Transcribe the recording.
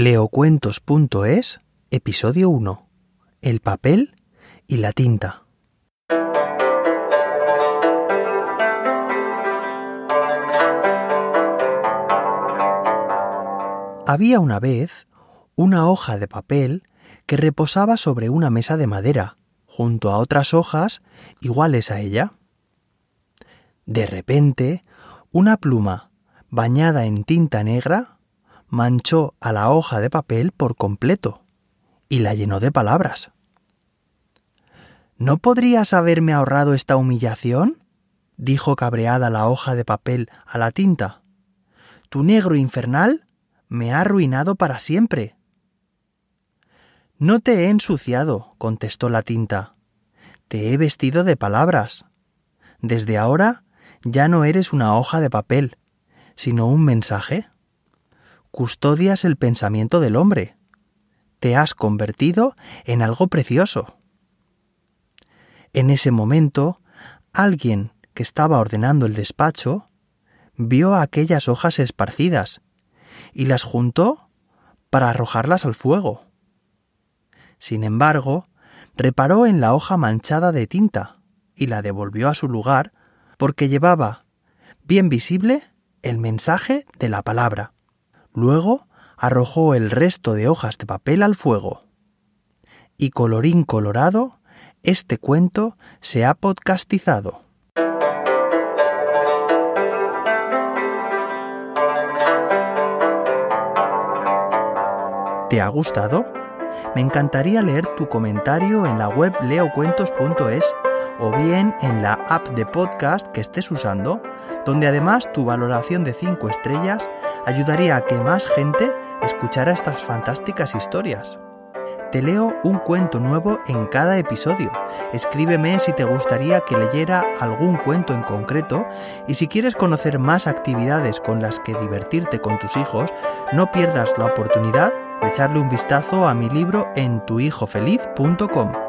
Leocuentos.es, episodio 1. El papel y la tinta. Había una vez una hoja de papel que reposaba sobre una mesa de madera, junto a otras hojas iguales a ella. De repente, una pluma, bañada en tinta negra, manchó a la hoja de papel por completo y la llenó de palabras. ¿No podrías haberme ahorrado esta humillación? dijo cabreada la hoja de papel a la tinta. Tu negro infernal me ha arruinado para siempre. No te he ensuciado, contestó la tinta. Te he vestido de palabras. Desde ahora ya no eres una hoja de papel, sino un mensaje. Custodias el pensamiento del hombre. Te has convertido en algo precioso. En ese momento, alguien que estaba ordenando el despacho vio aquellas hojas esparcidas y las juntó para arrojarlas al fuego. Sin embargo, reparó en la hoja manchada de tinta y la devolvió a su lugar porque llevaba, bien visible, el mensaje de la palabra. Luego arrojó el resto de hojas de papel al fuego. Y colorín colorado, este cuento se ha podcastizado. ¿Te ha gustado? Me encantaría leer tu comentario en la web leocuentos.es o bien en la app de podcast que estés usando, donde además tu valoración de 5 estrellas ayudaría a que más gente escuchara estas fantásticas historias. Te leo un cuento nuevo en cada episodio. Escríbeme si te gustaría que leyera algún cuento en concreto y si quieres conocer más actividades con las que divertirte con tus hijos, no pierdas la oportunidad de echarle un vistazo a mi libro en tuhijofeliz.com.